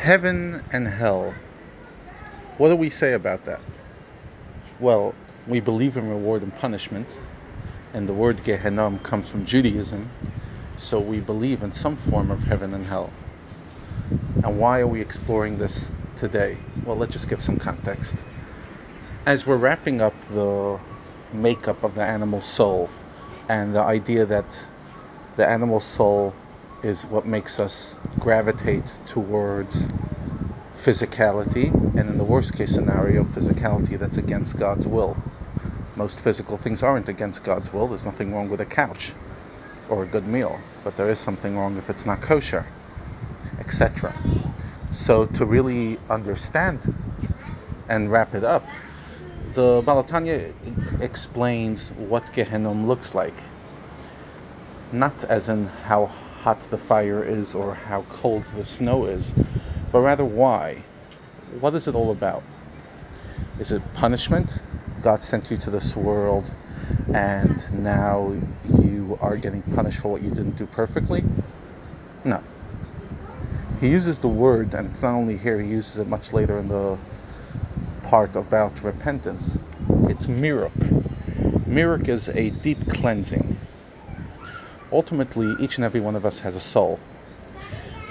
Heaven and hell. What do we say about that? Well, we believe in reward and punishment, and the word Gehenom comes from Judaism, so we believe in some form of heaven and hell. And why are we exploring this today? Well, let's just give some context. As we're wrapping up the makeup of the animal soul and the idea that the animal soul is what makes us gravitate towards physicality, and in the worst case scenario, physicality that's against God's will. Most physical things aren't against God's will. There's nothing wrong with a couch or a good meal, but there is something wrong if it's not kosher, etc. So, to really understand and wrap it up, the Baal HaTanya explains what Gehenom looks like. Not as in how hot the fire is or how cold the snow is, but rather why. What is it all about? Is it punishment? God sent you to this world and now you are getting punished for what you didn't do perfectly? No. He uses the word, and it's not only here, he uses it much later in the part about repentance. It's miruk. Miruk is a deep cleansing. Ultimately, each and every one of us has a soul.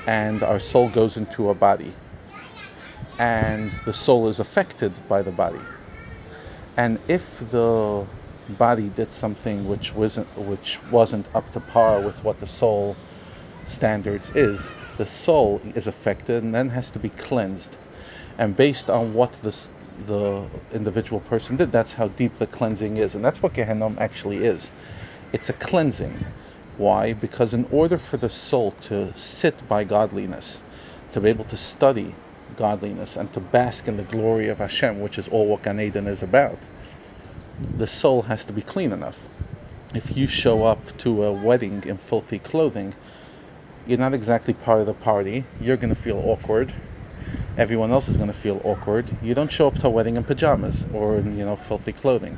And our soul goes into a body. And the soul is affected by the body. And if the body did something which wasn't which wasn't up to par with what the soul standards is the soul is affected and then has to be cleansed. And based on what this the individual person did that's how deep the cleansing is. And that's what Gehenom actually is. It's a cleansing why? Because in order for the soul to sit by godliness, to be able to study godliness, and to bask in the glory of Hashem, which is all what Gan Eden is about, the soul has to be clean enough. If you show up to a wedding in filthy clothing, you're not exactly part of the party. You're going to feel awkward. Everyone else is going to feel awkward. You don't show up to a wedding in pajamas or in, you know, filthy clothing.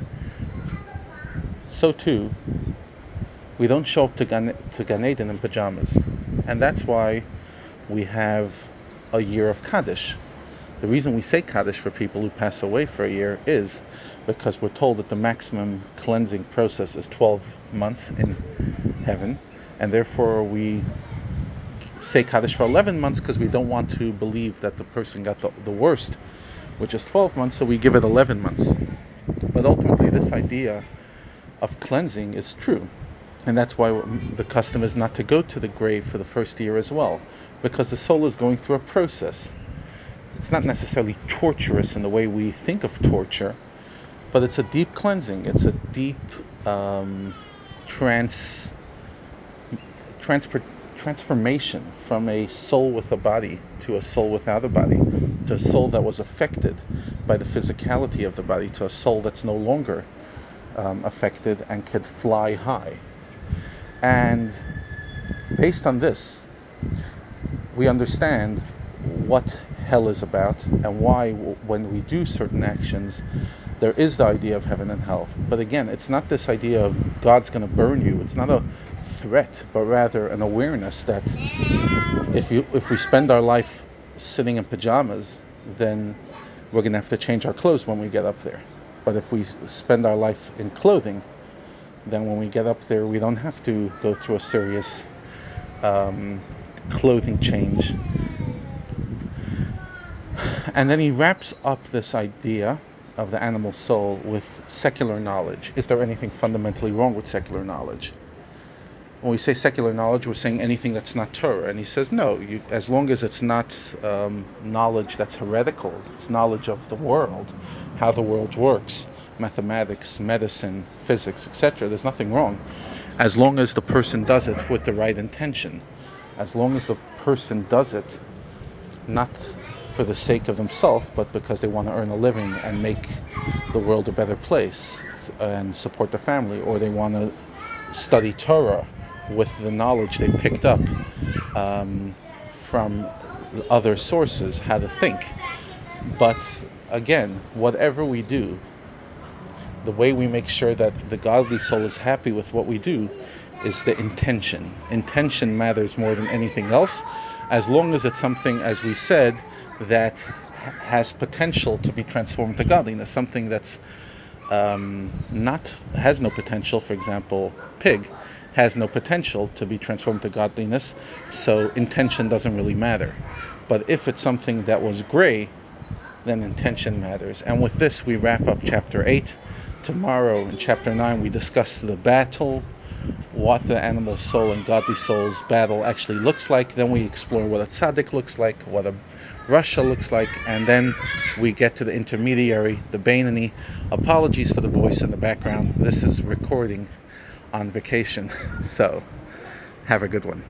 So too, we don't show up to Gan, to Gan Eden in pajamas. And that's why we have a year of Kaddish. The reason we say Kaddish for people who pass away for a year is because we're told that the maximum cleansing process is 12 months in heaven, and therefore we say Kaddish for 11 months because we don't want to believe that the person got the, the worst, which is 12 months, so we give it 11 months. But ultimately, this idea of cleansing is true. And that's why the custom is not to go to the grave for the first year as well, because the soul is going through a process. It's not necessarily torturous in the way we think of torture, but it's a deep cleansing. It's a deep um, trans, transformation from a soul with a body to a soul without a body, to a soul that was affected by the physicality of the body, to a soul that's no longer um, affected and could fly high. And based on this, we understand what hell is about and why, when we do certain actions, there is the idea of heaven and hell. But again, it's not this idea of God's going to burn you. It's not a threat, but rather an awareness that if you if we spend our life sitting in pajamas, then we're going to have to change our clothes when we get up there. But if we spend our life in clothing, then when we get up there, we don't have to go through a serious um, clothing change. And then he wraps up this idea of the animal soul with secular knowledge. Is there anything fundamentally wrong with secular knowledge? When we say secular knowledge, we're saying anything that's not Torah. And he says, no, you, as long as it's not um, knowledge that's heretical, it's knowledge of the world, how the world works, mathematics, medicine, physics, etc. There's nothing wrong as long as the person does it with the right intention. As long as the person does it not for the sake of themselves, but because they want to earn a living and make the world a better place and support the family, or they want to study Torah with the knowledge they picked up um, from other sources, how to think. But again, whatever we do, the way we make sure that the godly soul is happy with what we do is the intention. Intention matters more than anything else as long as it's something, as we said, that has potential to be transformed to godliness, something that's um, not has no potential. For example, pig has no potential to be transformed to godliness, so intention doesn't really matter. But if it's something that was gray, then intention matters. And with this, we wrap up chapter 8. Tomorrow, in chapter 9, we discuss the battle, what the animal soul and godly soul's battle actually looks like. Then we explore what a tzaddik looks like, what a rasha looks like, and then we get to the intermediary, the Beinoni. Apologies for the voice in the background. This is recording on vacation, so have a good one.